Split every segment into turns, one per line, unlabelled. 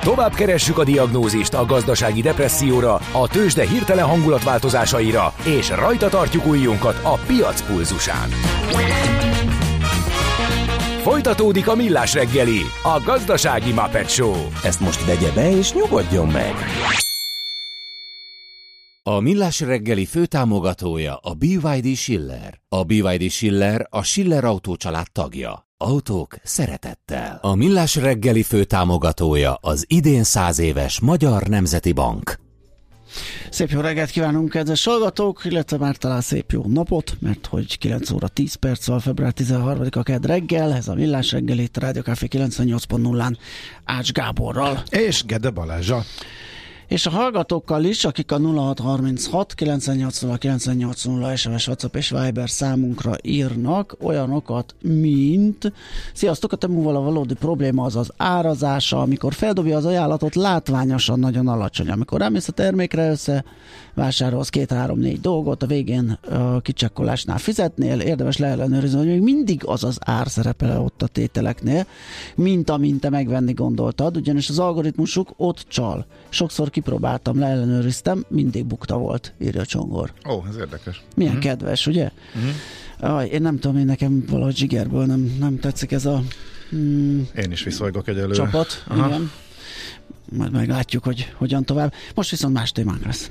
Tovább keressük a diagnózist a gazdasági depresszióra, a tőzsde hirtelen hangulatváltozásaira, és rajta tartjuk ujjunkat a piac pulzusán. Folytatódik a millás reggeli, a gazdasági Muppet Show.
Ezt most vegye be és nyugodjon meg! A Millás reggeli főtámogatója a BYD Schiller. A BYD Schiller a Schiller Autó család tagja. Autók szeretettel. A Millás reggeli főtámogatója az idén száz éves Magyar Nemzeti Bank.
Szép jó reggelt kívánunk, kedves hallgatók, illetve már talán szép jó napot, mert hogy 9 óra 10 perc van, február 13-a kedd reggel, ez a Millás reggel itt a Rádió Café 98.0-án Ács Gáborral.
És Gede Balázsa
és a hallgatókkal is, akik a 0636 980 980 SMS, WhatsApp és Viber számunkra írnak olyanokat, mint Sziasztok, a temúval a valódi probléma az az árazása, amikor feldobja az ajánlatot látványosan nagyon alacsony. Amikor rámész a termékre össze, vásárolsz két-három-négy dolgot, a végén a kicsekkolásnál fizetnél, érdemes leellenőrizni, hogy még mindig az az ár szerepel ott a tételeknél, mint amint te megvenni gondoltad, ugyanis az algoritmusuk ott csal. Sokszor kipróbáltam, leellenőriztem, mindig bukta volt, írja Csongor.
Ó, ez érdekes.
Milyen uh-huh. kedves, ugye? Uh-huh. Aj, én nem tudom, én nekem valahogy zsigerből nem, nem tetszik ez a
mm, Én is viszolygok egyelőre.
Csapat, Aha. igen. Majd meglátjuk, hogy hogyan tovább. Most viszont más témánk lesz.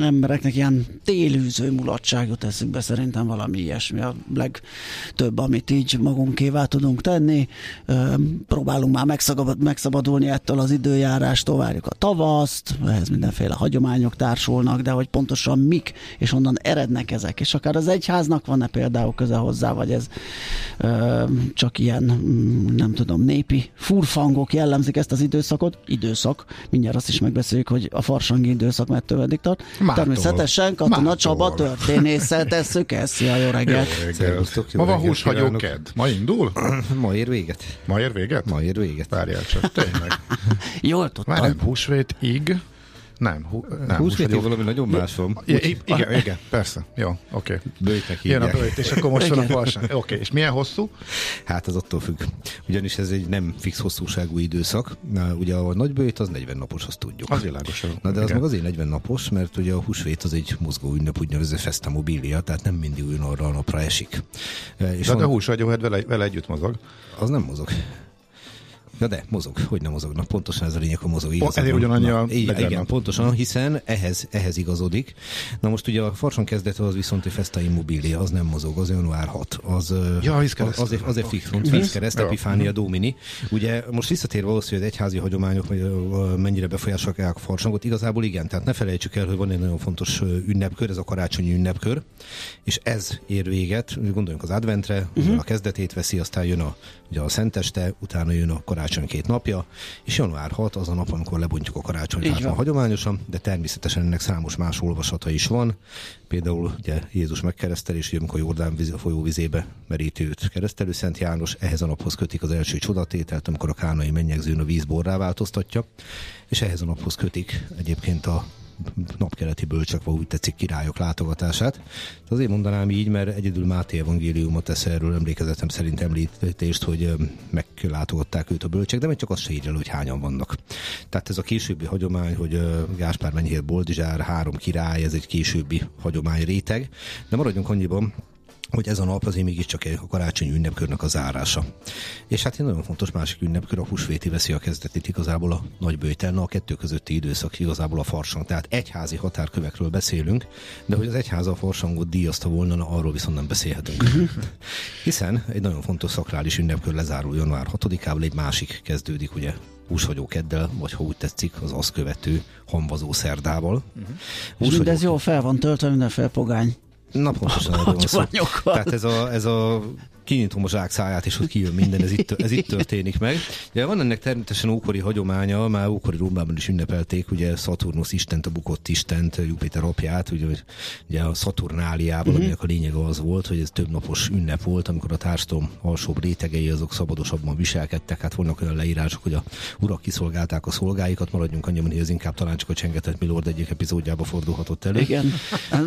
embereknek ilyen télűző mulatságot teszünk be, szerintem valami ilyesmi a legtöbb, amit így magunkévá tudunk tenni. Próbálunk már megszabadulni ettől az időjárástól, várjuk a tavaszt, ehhez mindenféle hagyományok társulnak, de hogy pontosan mik és honnan erednek ezek, és akár az egyháznak van-e például köze hozzá, vagy ez csak ilyen, nem tudom, népi furfangok jellemzik ezt az időszakot, időszak, mindjárt azt is megbeszéljük, hogy a farsangi időszak mettől tart, Mától. Természetesen Katona Mától. Csaba történésszel tesszük ezt. Szia, jó reggelt!
Ma van húshagyó ked. Ma indul?
Ma ér véget.
Ma ér véget?
Ma ér véget.
Várjál csak, tényleg.
Jól tudtam.
Várjál, húsvét, ig. Nem,
hú, nem húsvéti hús valami nagyon más van.
Ja, igen, igen, persze. Jó, oké. Okay.
Bőjtnek hívják. Jön a
bőjt, és akkor most van a falság. Oké, okay. és milyen hosszú?
Hát az attól függ. Ugyanis ez egy nem fix hosszúságú időszak. Na, ugye a nagy bőjt az 40 napos, azt tudjuk.
Az világos.
Na de az igen. meg azért 40 napos, mert ugye a húsvét az egy mozgó ünnep, úgynevezett festa mobilia, tehát nem mindig arra a napra esik.
És de, van, a húshagyóhed vele, vele együtt mozog?
Az nem mozog. Ja de, mozog. Hogy nem mozognak? Pontosan ez a lényeg, hogy mozog.
Igazán, ezért ugyanannyi a
Igen, pontosan, hiszen ehhez, ehhez igazodik. Na most ugye a farson kezdete az viszont egy Festa Immobilia, az nem mozog, az január 6. Az,
ja, az,
azért, azért fix, fix kereszt, Epifánia Domini. Ugye most visszatérve ahhoz, hogy az egyházi hagyományok mennyire befolyásolják a farsangot, igazából igen, tehát ne felejtsük el, hogy van egy nagyon fontos ünnepkör, ez a karácsonyi ünnepkör, és ez ér véget, gondoljunk az adventre, uh-huh. a kezdetét veszi, aztán jön a, ugye a szenteste, utána jön a karácsony karácsony két napja, és január 6 az a nap, amikor lebontjuk a karácsonyt van hagyományosan, de természetesen ennek számos más olvasata is van. Például ugye Jézus megkeresztelés, amikor Jordán víz, folyó vizébe meríti őt keresztelő Szent János, ehhez a naphoz kötik az első csodatételt, amikor a kánai mennyegzőn a vízborrá változtatja, és ehhez a naphoz kötik egyébként a napkeleti bölcsek, vagy úgy tetszik királyok látogatását. De azért mondanám így, mert egyedül Máté evangéliumot tesz erről emlékezetem szerint említést, hogy meglátogatták őt a bölcsek, de még csak azt se írja, hogy hányan vannak. Tehát ez a későbbi hagyomány, hogy Gáspár Menyhér Boldizsár, három király, ez egy későbbi hagyomány réteg. De maradjunk annyiban, hogy ez a nap azért mégiscsak egy karácsonyi ünnepkörnek a zárása. És hát egy nagyon fontos másik ünnepkör, a húsvéti veszi a kezdetét igazából a nagybőjtel, a kettő közötti időszak igazából a farsang. Tehát egyházi határkövekről beszélünk, de hogy az egyház a farsangot díjazta volna, na, arról viszont nem beszélhetünk. Hiszen egy nagyon fontos szakrális ünnepkör lezárul január 6-ával, egy másik kezdődik, ugye húshagyó keddel, vagy ha úgy tetszik, az azt követő hamvazó szerdával.
Uh-huh. És mindez jól fel van töltve, mindenféle pogány.
Na pontosan erről van szó. Tehát ez a, ez a kinyitom a zsák száját, és hogy kijön minden, ez itt, ez itt történik meg. Ugye van ennek természetesen ókori hagyománya, már ókori Rómában is ünnepelték, ugye Saturnus Istent, a bukott Istent, Jupiter apját, ugye, ugye a Saturnáliával, uh-huh. aminek a lényege az volt, hogy ez több napos ünnep volt, amikor a társadalom alsóbb rétegei azok szabadosabban viselkedtek. Hát vannak olyan leírások, hogy a urak kiszolgálták a szolgáikat, maradjunk annyi, hogy ez inkább talán csak a csengetett Milord egyik epizódjába fordulhatott elő.
Igen,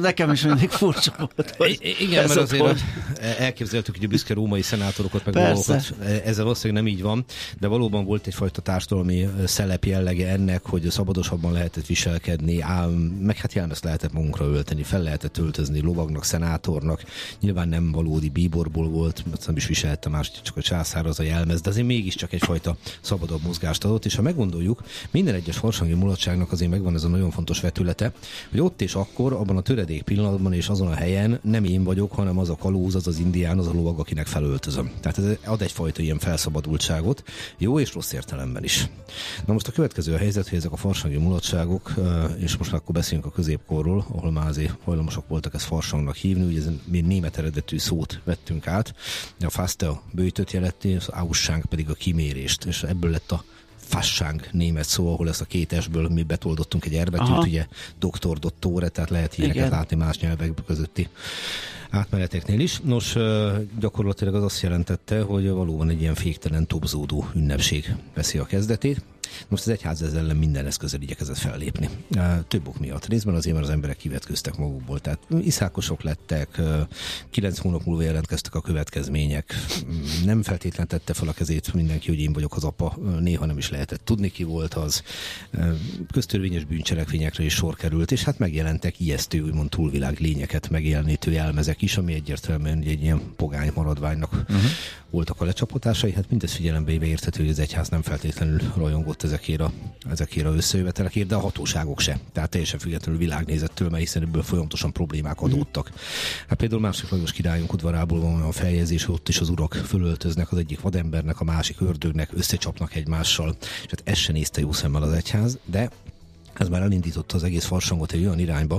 nekem is mindig furcsa volt.
Hogy Igen, mert azért hogy... elképzeltük, hogy a büszke római szenátorokat, meg dolgokat, ezzel valószínűleg nem így van, de valóban volt egyfajta társadalmi szelep jellege ennek, hogy szabadosabban lehetett viselkedni, ám, meg hát jelmezt lehetett magunkra ölteni, fel lehetett öltözni lovagnak, szenátornak, nyilván nem valódi bíborból volt, nem is viselte más, csak a császár az a jelmez, de azért mégiscsak egyfajta szabadabb mozgást adott, és ha meggondoljuk, minden egyes farsangi mulatságnak azért megvan ez a nagyon fontos vetülete, hogy ott és akkor, abban a töredék pillanatban és azon a helyen nem én vagyok, hanem az a kalóz, az az indián, az a lovag, akinek felöltözöm. Tehát ez ad egyfajta ilyen felszabadultságot, jó és rossz értelemben is. Na most a következő a helyzet, hogy ezek a farsangi mulatságok, és most akkor beszélünk a középkorról, ahol már azért hajlamosak voltak ezt farsangnak hívni, ugye ez mi német eredetű szót vettünk át, a faste a bőjtöt jelenti, az aussánk pedig a kimérést, és ebből lett a fassánk német szó, ahol ezt a két esből mi betoldottunk egy erbetűt, ugye doktor, dottore, tehát lehet ilyeneket látni más nyelvek közötti átmeneteknél is. Nos, gyakorlatilag az azt jelentette, hogy valóban egy ilyen féktelen, topzódó ünnepség veszi a kezdetét. Most az egyház ezzel ellen minden eszközzel igyekezett fellépni. Több ok miatt. Részben azért, mert az emberek kivetköztek magukból. Tehát iszákosok lettek, kilenc hónap múlva jelentkeztek a következmények. Nem feltétlen tette fel a kezét mindenki, hogy én vagyok az apa. Néha nem is lehetett tudni, ki volt az. Köztörvényes bűncselekvényekre is sor került, és hát megjelentek ijesztő, úgymond túlvilág lényeket megjelenítő jelmezek is, ami egyértelműen egy ilyen pogány maradványnak uh-huh. Voltak a lecsapotásai. Hát mindez figyelembe érthető, hogy az egyház nem feltétlenül rajongott ott ezekért a, ezekért a összejövetelekért, de a hatóságok se. Tehát teljesen függetlenül világnézettől, mert hiszen ebből folyamatosan problémák mhm. adódtak. Hát például másik Lajos királyunk udvarából van a feljegyzés, hogy ott is az urak fölöltöznek az egyik vadembernek, a másik ördögnek, összecsapnak egymással, és hát ezt se nézte jó szemmel az egyház, de ez már elindította az egész farsangot egy olyan irányba,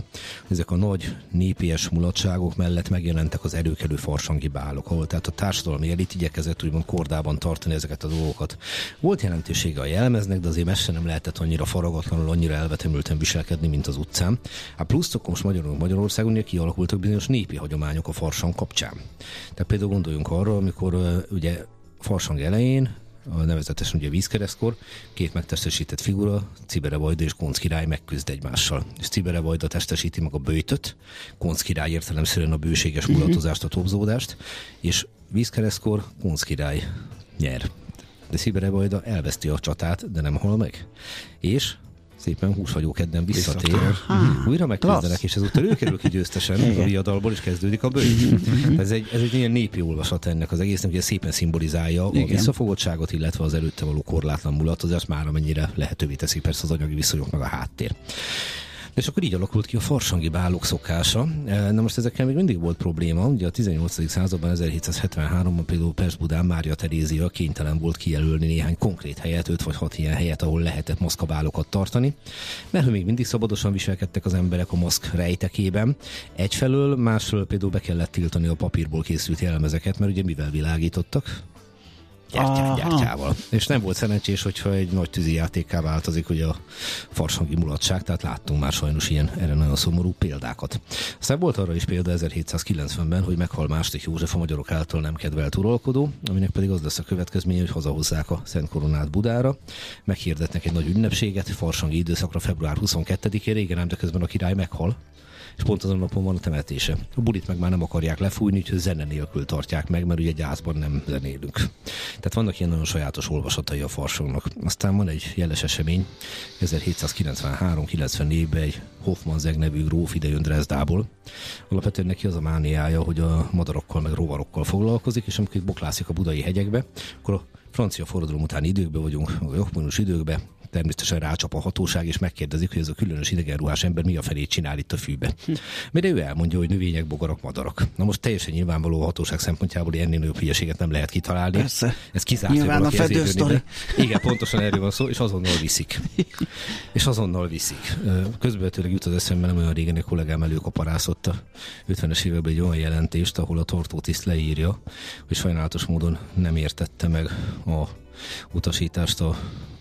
hogy ezek a nagy népies mulatságok mellett megjelentek az erőkelő farsangi bálok, ahol tehát a társadalmi elit igyekezett úgymond kordában tartani ezeket a dolgokat. Volt jelentősége a jelmeznek, de azért messze nem lehetett annyira faragatlanul, annyira elvetemülten viselkedni, mint az utcán. Hát plusz most Magyarországon, Magyarországon kialakultak bizonyos népi hagyományok a farsang kapcsán. Tehát például gondoljunk arra, amikor ugye farsang elején a nevezetesen ugye vízkeresztkor, két megtestesített figura, Cibere Vajda és Konc király megküzd egymással. És Cibere Vajda testesíti meg a bőjtöt, Konc király értelemszerűen a bőséges mhm. mulatozást, a topzódást, és vízkeresztkor Konc király nyer. De Cibere Vajda elveszti a csatát, de nem hal meg. És szépen húshagyó kedden visszatér, visszatér. újra megküzdenek, és ezúttal ő kerül ki győztesen a viadalból, és kezdődik a bőj. ez, egy, ez egy ilyen népi olvasat ennek az egésznek, ugye szépen szimbolizálja Igen. a visszafogottságot, illetve az előtte való korlátlan mulatozást, már amennyire lehetővé teszi persze az anyagi viszonyok meg a háttér. És akkor így alakult ki a farsangi bálok szokása. E, na most ezekkel még mindig volt probléma. Ugye a 18. században, 1773-ban például Budán Mária Terézia kénytelen volt kijelölni néhány konkrét helyet, 5 vagy 6 ilyen helyet, ahol lehetett maszkabálokat tartani, mert még mindig szabadosan viselkedtek az emberek a maszk rejtekében. Egyfelől, másfelől például be kellett tiltani a papírból készült jelmezeket, mert ugye mivel világítottak? Gyertyá, gyertyával. És nem volt szerencsés, hogyha egy nagy tűzi játékká változik ugye a farsangi mulatság, tehát láttunk már sajnos ilyen erre nagyon szomorú példákat. Aztán volt arra is példa 1790-ben, hogy meghal Mástik József a magyarok által nem kedvelt uralkodó, aminek pedig az lesz a következménye, hogy hazahozzák a Szent Koronát Budára, meghirdetnek egy nagy ünnepséget, farsangi időszakra február 22-én, régen ám, de közben a király meghal, és pont azon napon van a temetése. A bulit meg már nem akarják lefújni, úgyhogy zene nélkül tartják meg, mert ugye gyászban nem zenélünk. Tehát vannak ilyen nagyon sajátos olvasatai a farsongnak. Aztán van egy jeles esemény, 1793-94-ben egy Hoffman Zeg nevű gróf idejön Dresdából. Alapvetően neki az a mániája, hogy a madarakkal meg rovarokkal foglalkozik, és amikor boklászik a budai hegyekbe, akkor a francia forradalom utáni időkben vagyunk, a jogmonus időkben, természetesen rácsap a hatóság, és megkérdezik, hogy ez a különös idegenruhás ember mi a felét csinál itt a fűbe. Hm. Mire ő elmondja, hogy növények, bogarak, madarak. Na most teljesen nyilvánvaló a hatóság szempontjából, ennél nagyobb hülyeséget nem lehet kitalálni.
Persze.
Ez kizárt,
Nyilván a fedő
Igen, pontosan erről van szó, és azonnal viszik. és azonnal viszik. Közben jut az eszembe, nem olyan régen egy kollégám előkaparászott a 50-es években egy olyan jelentést, ahol a tartótiszt leírja, hogy sajnálatos módon nem értette meg a utasítást a,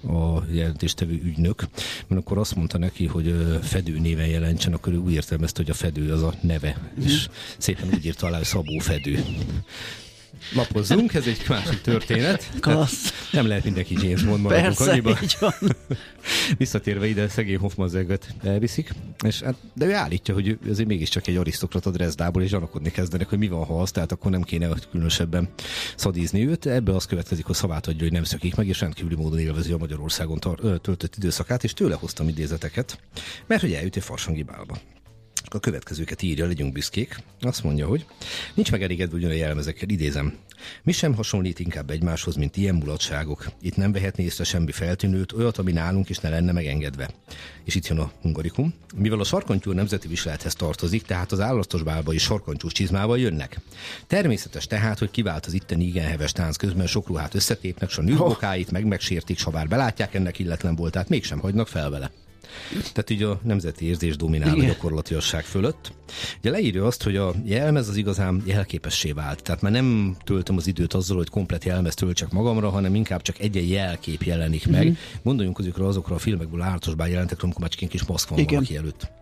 a jelentéstevő ügynök, mert akkor azt mondta neki, hogy Fedő néven jelentsen, akkor ő úgy értelmezte, hogy a Fedő az a neve, mm. és szépen úgy írta alá, hogy Szabó Fedő lapozzunk, ez egy másik történet.
Klassz.
Nem lehet mindenki James Bond maradunk
Persze, annyiba. így van.
Visszatérve ide, szegény Hoffman elviszik, és hát, de ő állítja, hogy azért mégiscsak egy arisztokrata Dresdából, és zsanakodni kezdenek, hogy mi van, ha az, tehát akkor nem kéne különösebben szadízni őt. Ebből az következik, hogy szavát adja, hogy nem szökik meg, és rendkívüli módon élvezi a Magyarországon tar- töltött időszakát, és tőle hoztam idézeteket, mert hogy eljut egy farsangi bálba a következőket írja, legyünk büszkék. Azt mondja, hogy nincs megelégedve ugyan a jelmezekkel, idézem. Mi sem hasonlít inkább egymáshoz, mint ilyen mulatságok. Itt nem vehetné észre semmi feltűnőt, olyat, ami nálunk is ne lenne megengedve. És itt jön a hungarikum. Mivel a sarkantyú nemzeti viselethez tartozik, tehát az állatos bálba is sarkantyús csizmával jönnek. Természetes tehát, hogy kivált az itteni igen heves tánc közben sok ruhát összetépnek, s a nőbokáit meg megsértik, s ha bár belátják ennek illetlen voltát, mégsem hagynak fel vele. Tehát így a nemzeti érzés dominál Igen. a gyakorlatiasság fölött. Ugye leírja azt, hogy a jelmez az igazán jelképessé vált. Tehát már nem töltöm az időt azzal, hogy komplet jelmezt töltsek magamra, hanem inkább csak egy-egy jelkép jelenik meg. Mm-hmm. Gondoljunk azokra azokra a filmekből állatos jelentek, amikor már csak kis maszk van Igen. valaki előtt.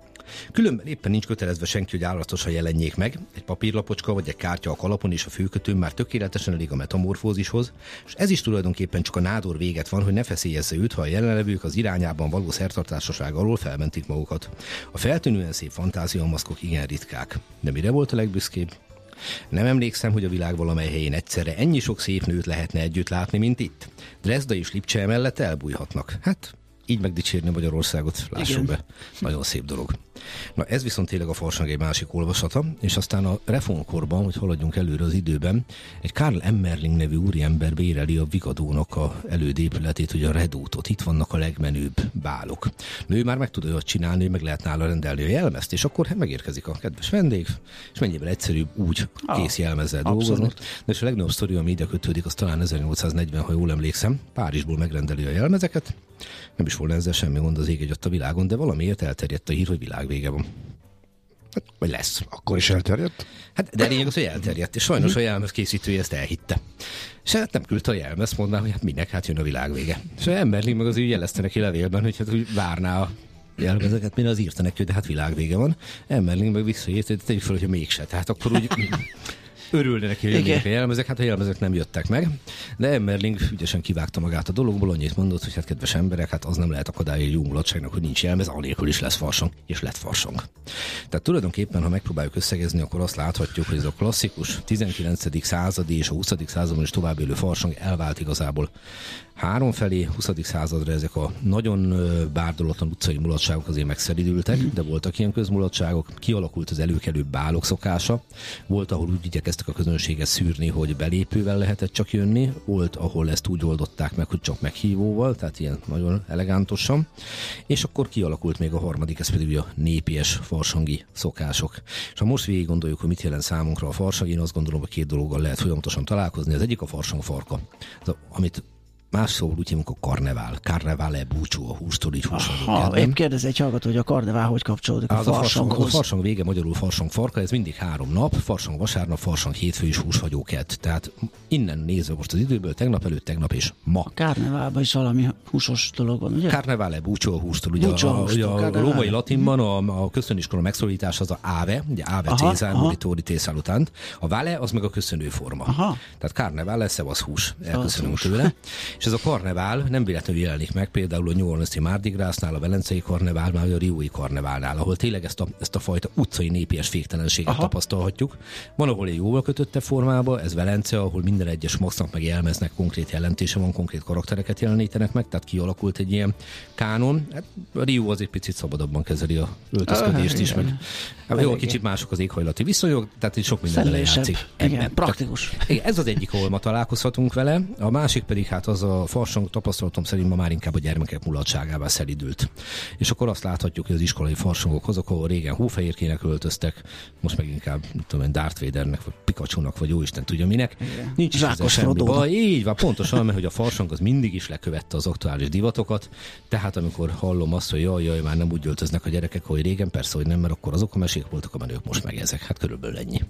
Különben éppen nincs kötelezve senki, hogy állatosan jelenjék meg. Egy papírlapocska vagy egy kártya a kalapon és a főkötőn már tökéletesen elég a metamorfózishoz, és ez is tulajdonképpen csak a nádor véget van, hogy ne feszélyezze őt, ha a jelenlevők az irányában való szertartásoság alól felmentik magukat. A feltűnően szép fantáziamaszkok igen ritkák. De mire volt a legbüszkébb? Nem emlékszem, hogy a világ valamely helyén egyszerre ennyi sok szép nőt lehetne együtt látni, mint itt. Dresda és Lipcse mellett elbújhatnak. Hát, így megdicsérni Magyarországot, lássuk Igen. be. Nagyon szép dolog. Na ez viszont tényleg a farsang egy másik olvasata, és aztán a reformkorban, hogy haladjunk előre az időben, egy Karl Emmerling nevű úriember béreli a Vigadónak a elődépületét, hogy a Redútot. Itt vannak a legmenőbb bálok. Nő már meg tud olyat csinálni, hogy meg lehet nála rendelni a jelmezt, és akkor megérkezik a kedves vendég, és mennyivel egyszerűbb úgy ah, kész jelmezzel dolgozni. De és a legnagyobb sztori, ami ide kötődik, az talán 1840, ha jól emlékszem, Párizsból megrendeli a jelmezeket, nem is volna ezzel semmi gond az ég egy a világon, de valamiért elterjedt a hír, hogy világvége van. Hát, vagy lesz.
Akkor is elterjedt?
Hát, de lényeg az, hogy elterjedt, és sajnos a jelmez készítője ezt elhitte. És hát nem küldte a jelmez, mondná, hogy hát minek, hát jön a világvége. És a Emberling meg az ő jelezte neki levélben, hogy hát úgy várná a jelmezeket, mire az írta neki, hogy de hát világvége van. Emberling meg visszaírt, hogy tegyük fel, hogy mégse. Tehát akkor úgy örülne neki, hogy jönnék a jelmezek, hát a jelmezek nem jöttek meg. De Emmerling ügyesen kivágta magát a dologból, annyit mondott, hogy hát kedves emberek, hát az nem lehet akadálya egy jó mulatságnak, hogy nincs jelmez, anélkül is lesz farsang, és lett farsang. Tehát tulajdonképpen, ha megpróbáljuk összegezni, akkor azt láthatjuk, hogy ez a klasszikus 19. századi és a 20. században is tovább élő farsang elvált igazából három felé, 20. századra ezek a nagyon bárdolatlan utcai mulatságok azért megszeridültek, de voltak ilyen közmulatságok, kialakult az előkelő bálok szokása, volt, ahol úgy igyekeztek a közönséget szűrni, hogy belépővel lehetett csak jönni, volt, ahol ezt úgy oldották meg, hogy csak meghívóval, tehát ilyen nagyon elegántosan, és akkor kialakult még a harmadik, ez pedig a népies farsangi szokások. És ha most végig gondoljuk, hogy mit jelent számunkra a farsang, én azt gondolom, hogy két dologgal lehet folyamatosan találkozni. Az egyik a farsang farka, amit Más szó úgy hívunk a karnevál. Karnevále búcsú a hústól, így
húsvadó Épp kérdez egy hallgató, hogy a karnevál hogy kapcsolódik
a, a farsanghoz. A farsang vége magyarul farsang farka, ez mindig három nap, farsang vasárnap, farsang hétfő és húshagyókett. Tehát innen nézve most az időből, tegnap előtt, tegnap és ma.
Karneválban is valami húsos dolog van, ugye?
Karnevále búcsú a hústól. Ugye, búcsú a, ugye a, a római latinban a, a köszöniskor megszólítás az a áve, ugye áve cézár, moritóri tészálutánt. A vále az meg a köszönő forma. Aha. Tehát karnevále, szevasz hús, elköszönünk tőle. És ez a karnevál nem véletlenül jelenik meg, például a New Orleans-i Mardi Gras-nál, a Velencei karnevál, vagy a Riói karneválnál, ahol tényleg ezt a, ezt a fajta utcai népies féktelenséget Aha. tapasztalhatjuk. Van, ahol egy jóval kötötte formába, ez Velence, ahol minden egyes maxnak meg jelmeznek konkrét jelentése van, konkrét karaktereket jelenítenek meg, tehát kialakult egy ilyen kánon. Hát a Rio az egy picit szabadabban kezeli a öltözködést uh, is, meg hát, jó, kicsit mások az éghajlati viszonyok, tehát itt sok minden játszik.
Igen, praktikus.
Tehát, igen, ez az egyik, ahol ma találkozhatunk vele, a másik pedig hát az a farsang tapasztalatom szerint ma már inkább a gyermekek mulatságává szelidült. És akkor azt láthatjuk, hogy az iskolai farsangok azok, ahol régen hófehérkének öltöztek, most meg inkább, tudom Darth Vadernek, vagy Pikachu-nak, vagy jóisten tudja minek. Igen. Nincs Zsákos semmi baj. Így van, pontosan, mert hogy a farsang az mindig is lekövette az aktuális divatokat, tehát amikor hallom azt, hogy jaj, jaj, már nem úgy öltöznek a gyerekek, hogy régen, persze, hogy nem, mert akkor azok a mesék voltak, a menők most meg ezek. Hát körülbelül ennyi.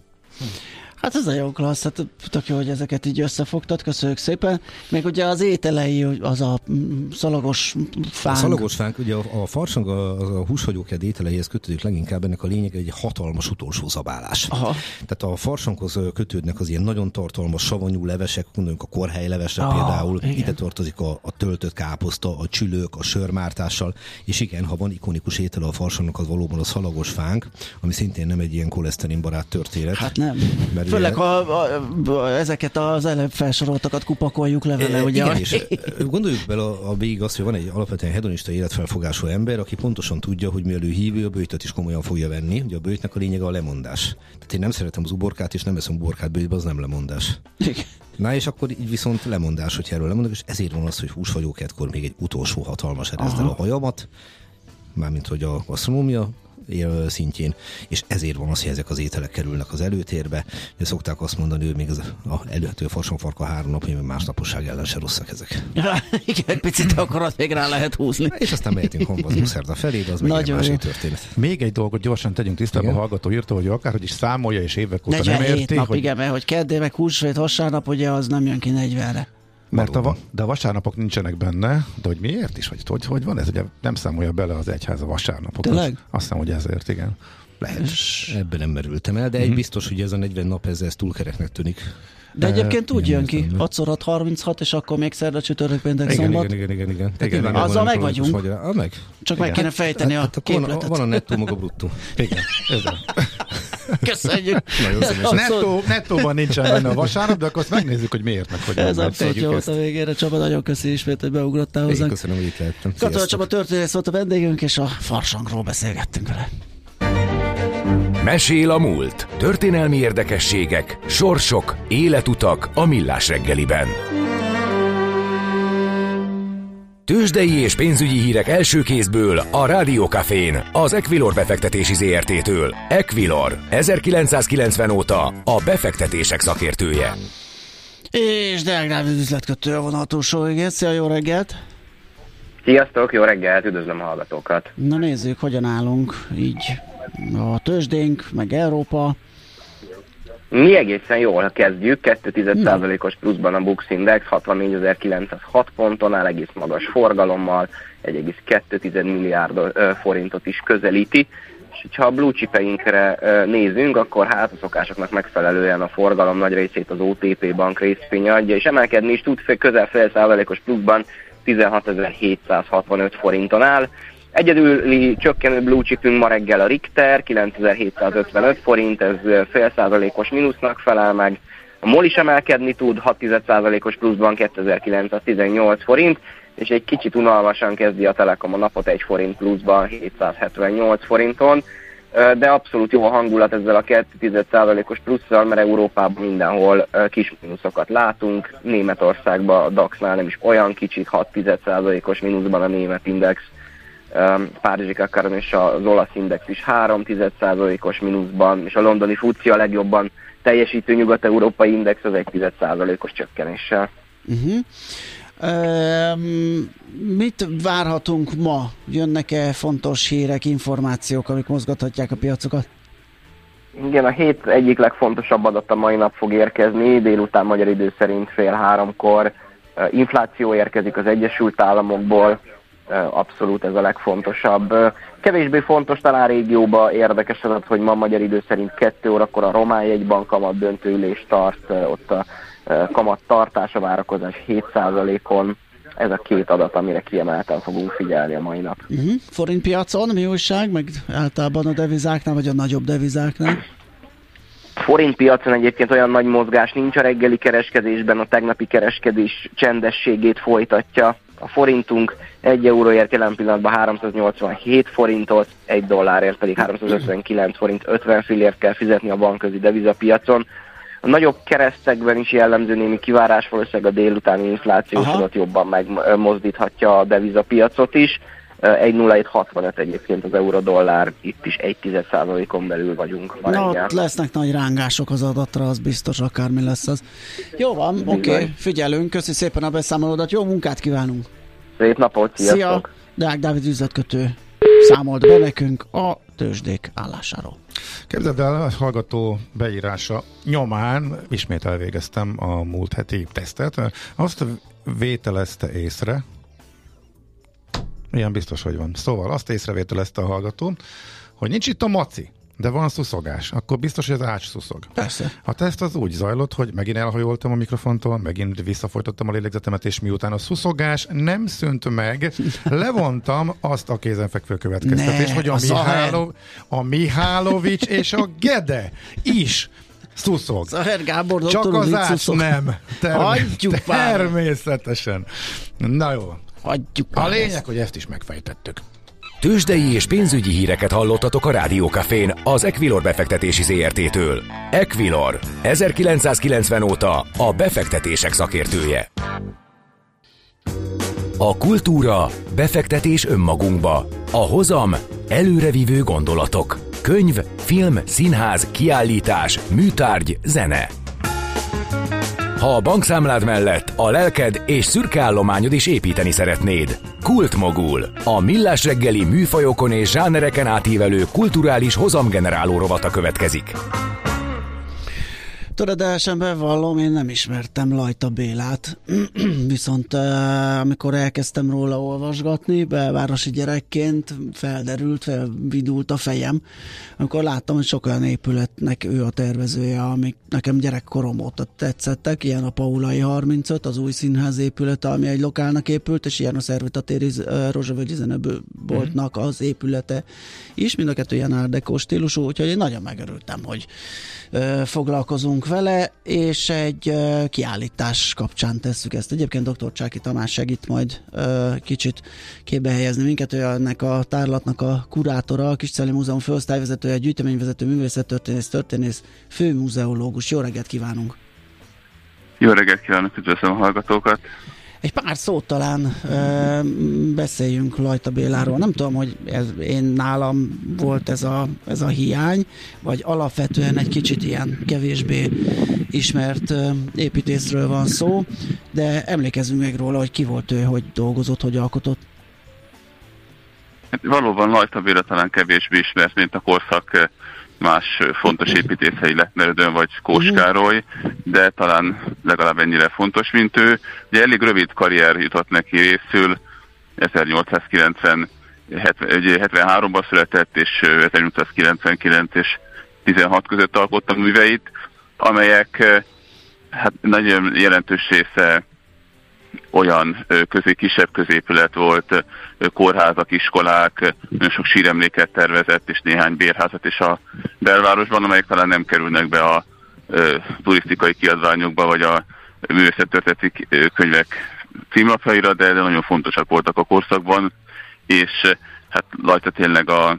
Hát ez jó klassz, hát tök jó, hogy ezeket így összefogtad, köszönjük szépen. Még ugye az ételei, az a mm, szalagos fánk. A
szalagos fánk, ugye a, a farsang, a, a húshagyóked ételeihez kötődik leginkább ennek a lényeg egy hatalmas utolsó zabálás. Aha. Tehát a farsanghoz kötődnek az ilyen nagyon tartalmas savanyú levesek, gondoljunk a korhely levesre Aha, például, igen. ide tartozik a, a töltött káposzta, a csülők, a sörmártással, és igen, ha van ikonikus étele a farsangnak, az valóban a szalagos fánk, ami szintén nem egy ilyen koleszterinbarát történet.
Hát nem. Mert Főleg, ha a, a, ezeket az előbb felsoroltakat kupakoljuk le vele, ugye?
Igen, és gondoljuk bele a, a végig azt, hogy van egy alapvetően hedonista életfelfogású ember, aki pontosan tudja, hogy mielő hívő, a bőjtöt is komolyan fogja venni. Ugye a bőjtnek a lényege a lemondás. Tehát én nem szeretem az uborkát, és nem eszem uborkát bőjtbe, az nem lemondás. Igen. Na és akkor így viszont lemondás, hogy erről lemondok, és ezért van az, hogy húshagyóketkor még egy utolsó hatalmas erezd a hajamat, mármint hogy a gasztronómia szintjén, és ezért van az, hogy ezek az ételek kerülnek az előtérbe. De szokták azt mondani, hogy még az a előhető farsonfarka három nap, mert másnaposság ellen se rosszak ezek.
Igen, egy picit akarat még rá lehet húzni.
És aztán mehetünk hombazunk szerda felé, de az meg egy másik történet.
Még egy dolgot gyorsan tegyünk tisztába, a hallgató írta, hogy akárhogy is számolja, és évek óta nem érti.
nap,
hogy...
igen, mert hogy keddé, meg húsvét, vasárnap, ugye az nem jön ki 40-re.
Mert a, de a vasárnapok nincsenek benne, de hogy miért is, vagy hogy, hogy van ez? Ugye nem számolja bele az egyház a vasárnapokat.
Tényleg?
Azt hiszem, hogy ezért, igen.
Lehet. Ebben nem merültem el, de egy mm-hmm. biztos, hogy ez a 40 nap ez, ez túlkereknek tűnik.
De egyébként úgy jön ki, 6 x 36, és akkor még szerda csütörtök péntek
igen,
szombat.
Igen, igen, igen. igen.
igen azzal meg vagyunk.
Vagy, ah, meg.
Csak igen. meg kéne fejteni hát, a hát képletet.
Van a, a nettó, maga bruttó.
Igen,
Köszönjük.
Nettó, nettóban nincsen benne a vasárnap, de akkor azt megnézzük, hogy miért, meg hogy
Ez abszolút jó volt a végére. Csaba, nagyon köszi ismét, hogy beugrottál hozzánk.
Köszönöm, hogy itt lehettem.
Katona Csaba történész volt a vendégünk, és a farsangról beszélgettünk vele.
Mesél a múlt. Történelmi érdekességek, sorsok, életutak a millás reggeliben. Tőzsdei és pénzügyi hírek első kézből a Rádiókafén, az Equilor befektetési ZRT-től. Equilor, 1990 óta a befektetések szakértője.
És Delgráv üzletkötő a vonatúsó, igen. Szia, jó reggelt!
Sziasztok, jó reggelt, üdvözlöm a hallgatókat!
Na nézzük, hogyan állunk így a tőzsdénk, meg Európa.
Mi egészen jól kezdjük, 2,1%-os pluszban a Bux Index, 64.906 ponton áll, egész magas forgalommal, 1,2 milliárd forintot is közelíti, és ha a blue chipeinkre nézünk, akkor hát a szokásoknak megfelelően a forgalom nagy részét az OTP bank részvénye adja, és emelkedni is tud közel fél százalékos pluszban 16.765 forinton áll. Egyedüli csökkenő blue chipünk ma reggel a Richter, 9755 forint, ez fél százalékos mínusznak felel meg. A MOL is emelkedni tud, 6%-os pluszban 2918 forint, és egy kicsit unalmasan kezdi a Telekom a napot egy forint pluszban 778 forinton, de abszolút jó a hangulat ezzel a 2,1%-os plusszal, mert Európában mindenhol kis mínuszokat látunk, Németországban a DAX-nál nem is olyan kicsit, 6,1%-os mínuszban a német index, Párizsi Kakaron és az olasz index is 3,1%-os mínuszban, és a londoni FUCI a legjobban teljesítő nyugat-európai index az 1,1%-os csökkenéssel. Uh-huh.
Um, mit várhatunk ma? Jönnek-e fontos hírek, információk, amik mozgathatják a piacokat?
Igen, a hét egyik legfontosabb adat a mai nap fog érkezni, délután magyar idő szerint fél háromkor. Infláció érkezik az Egyesült Államokból, abszolút ez a legfontosabb. Kevésbé fontos talán régióba érdekes adat, hogy ma magyar idő szerint 2 órakor a Román jegybank kamat döntőülést tart, ott a kamat tartása várakozás 7%-on. Ez a két adat, amire kiemelten fogunk figyelni a mai nap.
Uh-huh. Forint piacon mi újság, meg általában a devizáknál, vagy a nagyobb devizáknál?
Forint piacon egyébként olyan nagy mozgás nincs a reggeli kereskedésben, a tegnapi kereskedés csendességét folytatja a forintunk, egy euróért jelen pillanatban 387 forintot, egy dollárért pedig 359 forint 50 fillért kell fizetni a bankközi devizapiacon. A nagyobb keresztekben is jellemző némi kivárás, valószínűleg a délutáni infláció adat jobban megmozdíthatja a devizapiacot is. 1,0765 egyébként az euró-dollár, itt is 1 on belül vagyunk.
Na, ott lesznek nagy rángások az adatra, az biztos akármi lesz az. Jó van, oké, okay, figyelünk, köszi szépen a beszámolódat, jó munkát kívánunk!
Szép napot, sziasztok! Szia!
Deák Dávid üzletkötő számolt be nekünk a tőzsdék állásáról.
Képzeld el, a hallgató beírása nyomán ismét elvégeztem a múlt heti tesztet. Azt vételezte észre, ilyen biztos, hogy van. Szóval azt észrevételezte a hallgató, hogy nincs itt a maci de van szuszogás, akkor biztos, hogy az ács szuszog.
Persze.
A teszt az úgy zajlott, hogy megint elhajoltam a mikrofontól, megint visszafolytottam a lélegzetemet, és miután a szuszogás nem szűnt meg, levontam azt a kézenfekvő következtetést, hogy a, a, Mihálov, a Mihálovics és a Gede is szuszog.
Zaher Gábor
Csak az ács nem. Term- természetesen. Na jó.
Hagyjuk
a lényeg, hogy ezt is megfejtettük.
Tőzsdei és pénzügyi híreket hallottatok a Rádiókafén az Equilor befektetési ZRT-től. Equilor, 1990 óta a befektetések szakértője. A kultúra, befektetés önmagunkba. A hozam, előrevívő gondolatok. Könyv, film, színház, kiállítás, műtárgy, zene. Ha a bankszámlád mellett a lelked és szürke állományod is építeni szeretnéd. Kultmogul. A millás reggeli műfajokon és zsánereken átívelő kulturális hozamgeneráló rovata következik.
Töredesen bevallom, én nem ismertem Lajta Bélát, viszont uh, amikor elkezdtem róla olvasgatni, belvárosi gyerekként felderült, felvidult a fejem, amikor láttam, hogy sok olyan épületnek ő a tervezője, amik nekem gyerekkorom óta tetszettek, ilyen a Paulai 35, az új színház épület, ami egy lokálnak épült, és ilyen a Szervitatéri uh, Rozsavölgyi Zenebőboltnak mhm. az épülete is, mind a kettő ilyen árdekó stílusú, úgyhogy én nagyon megörültem, hogy foglalkozunk vele, és egy kiállítás kapcsán tesszük ezt. Egyébként dr. Csáki Tamás segít majd kicsit képbe helyezni minket, ő ennek a tárlatnak a kurátora, a Kisceli Múzeum főosztályvezetője, gyűjteményvezető, művészettörténész, történész, főmuzeológus. Jó reggelt kívánunk!
Jó reggelt kívánok, üdvözlöm a hallgatókat!
Egy pár szót talán ö, beszéljünk Lajta Béláról. Nem tudom, hogy ez, én nálam volt ez a, ez a hiány, vagy alapvetően egy kicsit ilyen kevésbé ismert ö, építészről van szó, de emlékezzünk meg róla, hogy ki volt ő, hogy dolgozott, hogy alkotott.
Hát valóban Lajta Béla talán kevésbé ismert, mint a korszak más fontos építészei Letmeredőn vagy Kóskároly, de talán legalább ennyire fontos, mint ő. Ugye elég rövid karrier jutott neki részül, 1890 73-ban született, és 1899 és 16 között alkotta műveit, amelyek hát nagyon jelentős része olyan közé, kisebb középület volt, kórházak, iskolák, nagyon sok síremléket tervezett, és néhány bérházat is a belvárosban, amelyek talán nem kerülnek be a turisztikai kiadványokba, vagy a művészettörténeti könyvek címlapjaira, de, de nagyon fontosak voltak a korszakban, és hát rajta tényleg a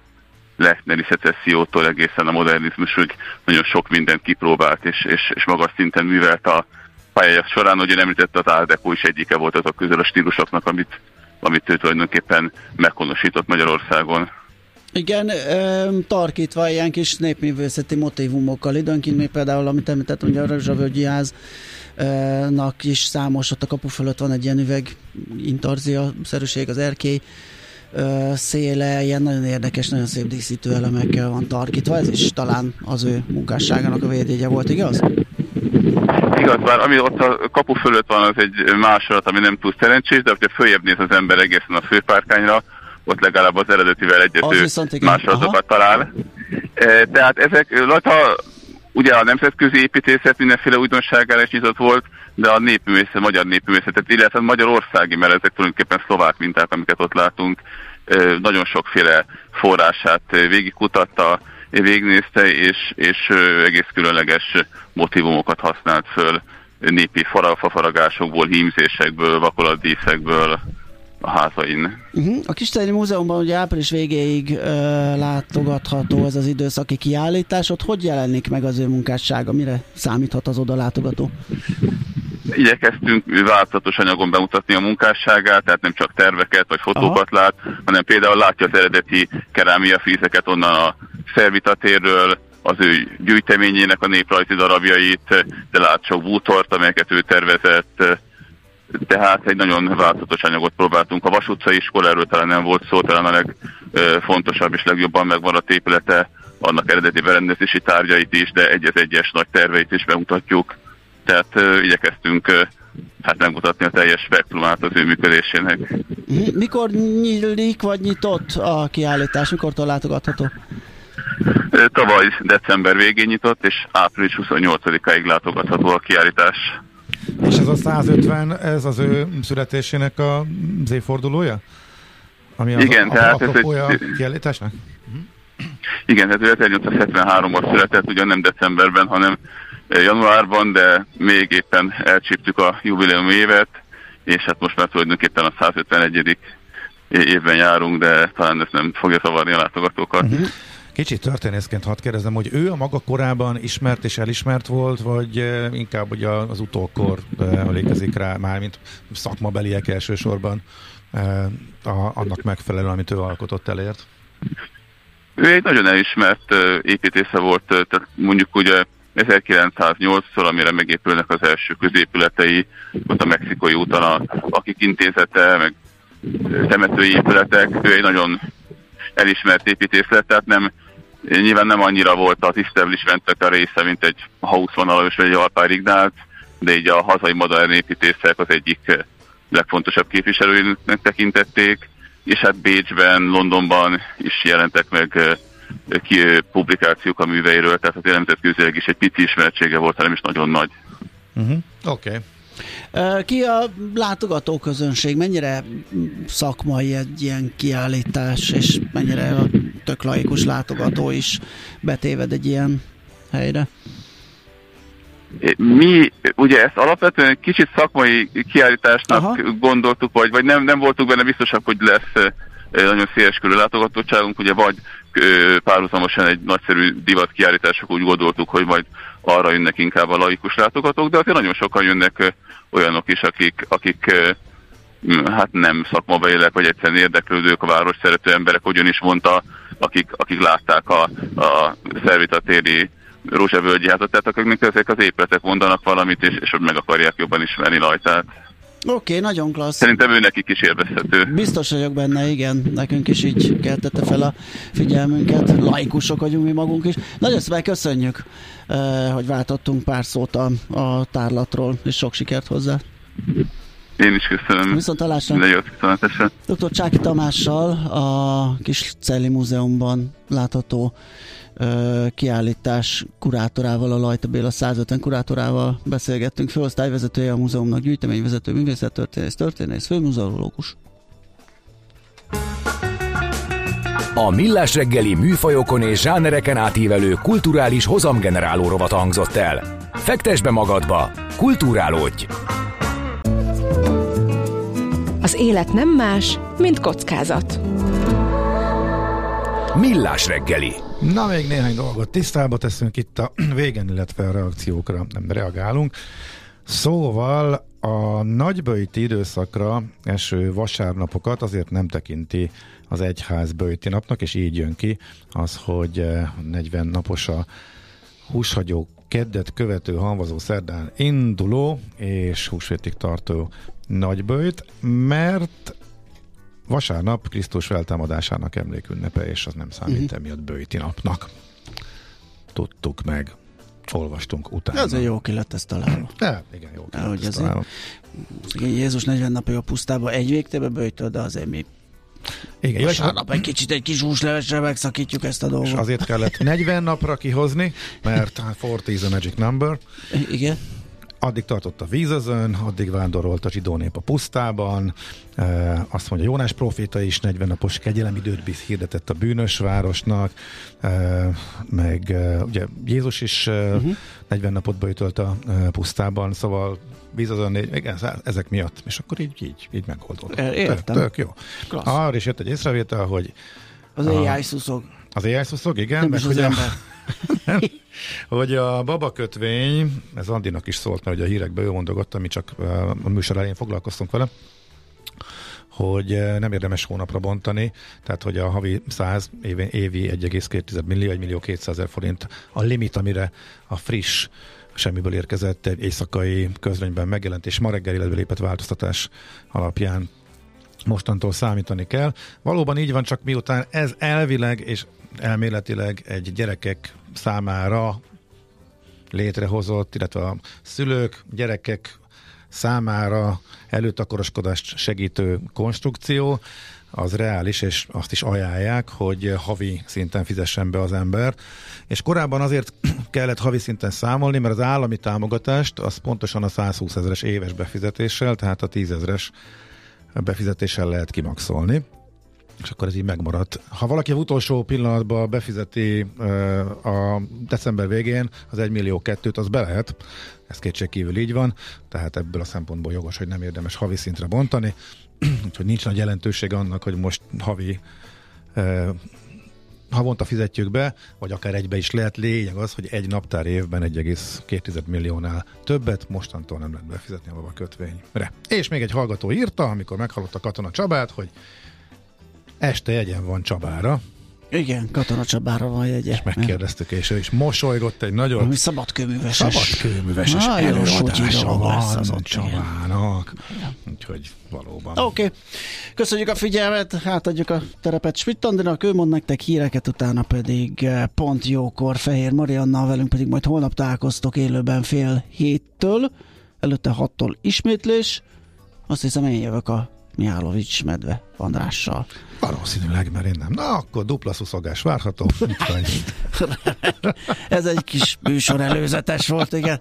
Lechneri szecessziótól egészen a modernizmusig nagyon sok mindent kipróbált, és, és, és magas szinten művelt a pályája során, hogy említette, az Deco is egyike volt azok közül a stílusoknak, amit, amit ő tulajdonképpen meghonosított Magyarországon.
Igen, tarkítva ilyen kis népművészeti motivumokkal, időnként még például, amit említett, hogy a Rözsavölgyi háznak is számos, ott a kapu fölött van egy ilyen üveg intarzia szerűség, az erkély széle, ilyen nagyon érdekes, nagyon szép díszítő elemekkel van tarkítva, ez is talán az ő munkásságának a védjegye volt, igaz?
Igaz, bár ami ott a kapu fölött van, az egy másolat, ami nem túl szerencsés, de hogyha följebb néz az ember egészen a főpárkányra, ott legalább az eredetivel egyető másolatokat talál. E, tehát ezek, Lata ugye a nemzetközi építészet mindenféle újdonságára is nyitott volt, de a népművészet, magyar népművészetet, illetve a magyarországi, mert ezek tulajdonképpen szlovák minták, amiket ott látunk, e, nagyon sokféle forrását végigkutatta, végignézte, és, és egész különleges motivumokat használt föl népi fafaragásokból, hímzésekből, vakolatdíszekből, a házain.
Uh-huh. A Kistelyi Múzeumban ugye április végéig uh, látogatható ez az időszaki kiállítás, ott hogy jelenik meg az ő munkássága, mire számíthat az oda látogató?
Igyekeztünk változatos anyagon bemutatni a munkásságát, tehát nem csak terveket vagy fotókat Aha. lát, hanem például látja az eredeti kerámia fízeket onnan a szervitatérről, az ő gyűjteményének a néprajzi darabjait, de lát sok bútort, amelyeket ő tervezett, tehát egy nagyon változatos anyagot próbáltunk. A Vasutcai iskola erről talán nem volt szó, talán a legfontosabb és legjobban megmaradt épülete, annak eredeti berendezési tárgyait is, de egy-egyes nagy terveit is bemutatjuk. Tehát uh, igyekeztünk uh, hát megmutatni a teljes spektrumát az ő működésének.
Mikor nyílik vagy nyitott a kiállítás? Mikor látogatható?
Tavaly december végén nyitott, és április 28-áig látogatható a kiállítás.
És ez a 150, ez az ő születésének a évfordulója?
Ami az Igen, a, tehát
ez egy... kiállításnak?
Igen, tehát 1873-ban született, ugyan nem decemberben, hanem januárban, de még éppen elcsíptük a jubileum évet, és hát most már tulajdonképpen a 151. évben járunk, de talán ez nem fogja zavarni a látogatókat. Uh-huh.
Kicsit történészként hadd kérdezem, hogy ő a maga korában ismert és elismert volt, vagy eh, inkább ugye az utókor eh, emlékezik rá, mármint szakmabeliek elsősorban eh, a, annak megfelelően, amit ő alkotott elért?
Ő egy nagyon elismert építésze volt, tehát mondjuk ugye 1908-szor, amire megépülnek az első középületei, ott a mexikói úton, akik intézete, meg temetői épületek, ő egy nagyon elismert építész lett, tehát nem, nyilván nem annyira volt az establishmentnek a része, mint egy Hausvonalos vagy egy Alpár Ignác, de így a hazai modern építészek az egyik legfontosabb képviselőinek tekintették, és hát Bécsben, Londonban is jelentek meg publikációk a műveiről, tehát az nemzetközileg is egy pici ismertsége volt, hanem is nagyon nagy.
Uh-huh. Oké. Okay.
Ki a látogatóközönség? Mennyire szakmai egy ilyen kiállítás, és mennyire a tök laikus látogató is betéved egy ilyen helyre?
Mi ugye ezt alapvetően kicsit szakmai kiállításnak Aha. gondoltuk, vagy, vagy nem, nem voltunk benne biztosak, hogy lesz nagyon széles körű látogatottságunk, ugye vagy párhuzamosan egy nagyszerű divat kiállítások úgy gondoltuk, hogy majd arra jönnek inkább a laikus látogatók, de azért nagyon sokan jönnek olyanok is, akik, akik hát nem szakmabeliek, vagy egyszerűen érdeklődők, a város szerető emberek, hogyan is mondta, akik, akik látták a, a szervitatéri rózsavölgyi házat, tehát akiknek ezek az épületek mondanak valamit, és, és meg akarják jobban ismerni rajtát.
Oké, okay, nagyon klassz.
Szerintem ő nekik is élvezhető.
Biztos vagyok benne, igen. Nekünk is így keltette fel a figyelmünket. Laikusok vagyunk mi magunk is. Nagyon szépen köszönjük, eh, hogy váltottunk pár szót a, a tárlatról, és sok sikert hozzá.
Én is köszönöm.
Viszont találásra. Dr. Csáki Tamással a Kis Celli Múzeumban látható kiállítás kurátorával, a Lajta Béla 150 kurátorával beszélgettünk, főosztályvezetője a múzeumnak, gyűjteményvezető, művészettörténész, történész, főmuzeológus.
A Millás reggeli műfajokon és zsánereken átívelő kulturális hozamgeneráló rovat hangzott el. Fektes be magadba, kulturálódj!
Az élet nem más, mint kockázat.
Millás reggeli
Na, még néhány dolgot tisztába teszünk itt a végen, illetve a reakciókra nem reagálunk. Szóval a nagybőjti időszakra eső vasárnapokat azért nem tekinti az egyház bőjti napnak, és így jön ki az, hogy 40 eh, napos a húshagyó keddet követő hanvazó szerdán induló és húsvétig tartó nagybőjt, mert Vasárnap Krisztus feltámadásának emlékünnepe, és az nem számít uh-huh. emiatt bőjti napnak. Tudtuk meg, olvastunk utána.
Ez egy jó ki lett ezt találva.
De, igen, jó ki lett ezt
találva. Jézus 40 napja a pusztába egy végtébe bőjtől, de azért mi igen, Vasárnap egy kicsit egy kis húslevesre megszakítjuk ezt a dolgot. És
azért kellett 40 napra kihozni, mert 40 is a magic number.
Igen.
Addig tartott a vízözön, addig vándorolt a zsidó nép a pusztában, e, azt mondja Jónás proféta is 40 napos kegyelemidőt hirdetett a bűnös városnak, e, meg e, ugye Jézus is uh-huh. 40 napot beütölt a pusztában, szóval vízözön, igen, ezek miatt, és akkor így, így, így megoldódott.
Értem.
Tök, tök jó. Klassz. Arra is jött egy észrevétel, hogy
az AI szuszog.
Az AI szuszog, igen. Nem
meg, hogy a,
hogy a babakötvény, ez Andinak is szólt, mert ugye a hírekben ő mondogatta, mi csak a műsor elején foglalkoztunk vele, hogy nem érdemes hónapra bontani, tehát hogy a havi 100 évi, évi 1,2 millió, 1 millió 200 ezer forint a limit, amire a friss semmiből érkezett egy éjszakai közlönyben megjelent, és ma reggel illetve lépett változtatás alapján mostantól számítani kell. Valóban így van, csak miután ez elvileg és elméletileg egy gyerekek számára létrehozott, illetve a szülők, gyerekek számára előtakaroskodást segítő konstrukció, az reális, és azt is ajánlják, hogy havi szinten fizessen be az ember. És korábban azért kellett havi szinten számolni, mert az állami támogatást az pontosan a 120 ezeres éves befizetéssel, tehát a 10 ezeres befizetéssel lehet kimaxolni és akkor ez így megmaradt. Ha valaki utolsó pillanatban befizeti uh, a december végén az 1 millió kettőt, az be lehet. Ez kétségkívül így van, tehát ebből a szempontból jogos, hogy nem érdemes havi szintre bontani. Úgyhogy nincs nagy jelentőség annak, hogy most havi uh, havonta fizetjük be, vagy akár egybe is lehet. Lényeg az, hogy egy naptár évben 1,2 milliónál többet mostantól nem lehet befizetni a baba kötvényre. És még egy hallgató írta, amikor meghallotta Katona Csabát, hogy este jegyen van Csabára.
Igen, Katona Csabára van jegye.
És megkérdeztük, és ő is mosolygott egy nagyon...
Ami szabadkőműveses.
Szabadkőműveses előadása van az Csabának. Úgyhogy valóban.
Oké. Okay. Köszönjük a figyelmet, hátadjuk a terepet Schmidt ő mond nektek híreket, utána pedig eh, pont jókor Fehér Mariannal velünk pedig majd holnap találkoztok élőben fél héttől, előtte hattól ismétlés. Azt hiszem én jövök a Mihálovics medve Andrással.
Valószínűleg, mert én nem. Na, akkor dupla szuszogás várható.
Ez egy kis műsor előzetes volt, igen.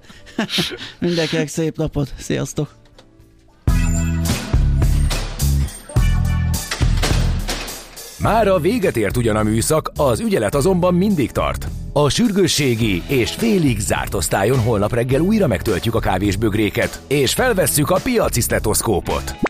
Mindenkinek szép napot, sziasztok!
Már a véget ért ugyan a műszak, az ügyelet azonban mindig tart. A sürgősségi és félig zárt osztályon holnap reggel újra megtöltjük a kávésbögréket, és felvesszük a piaci stetoszkópot.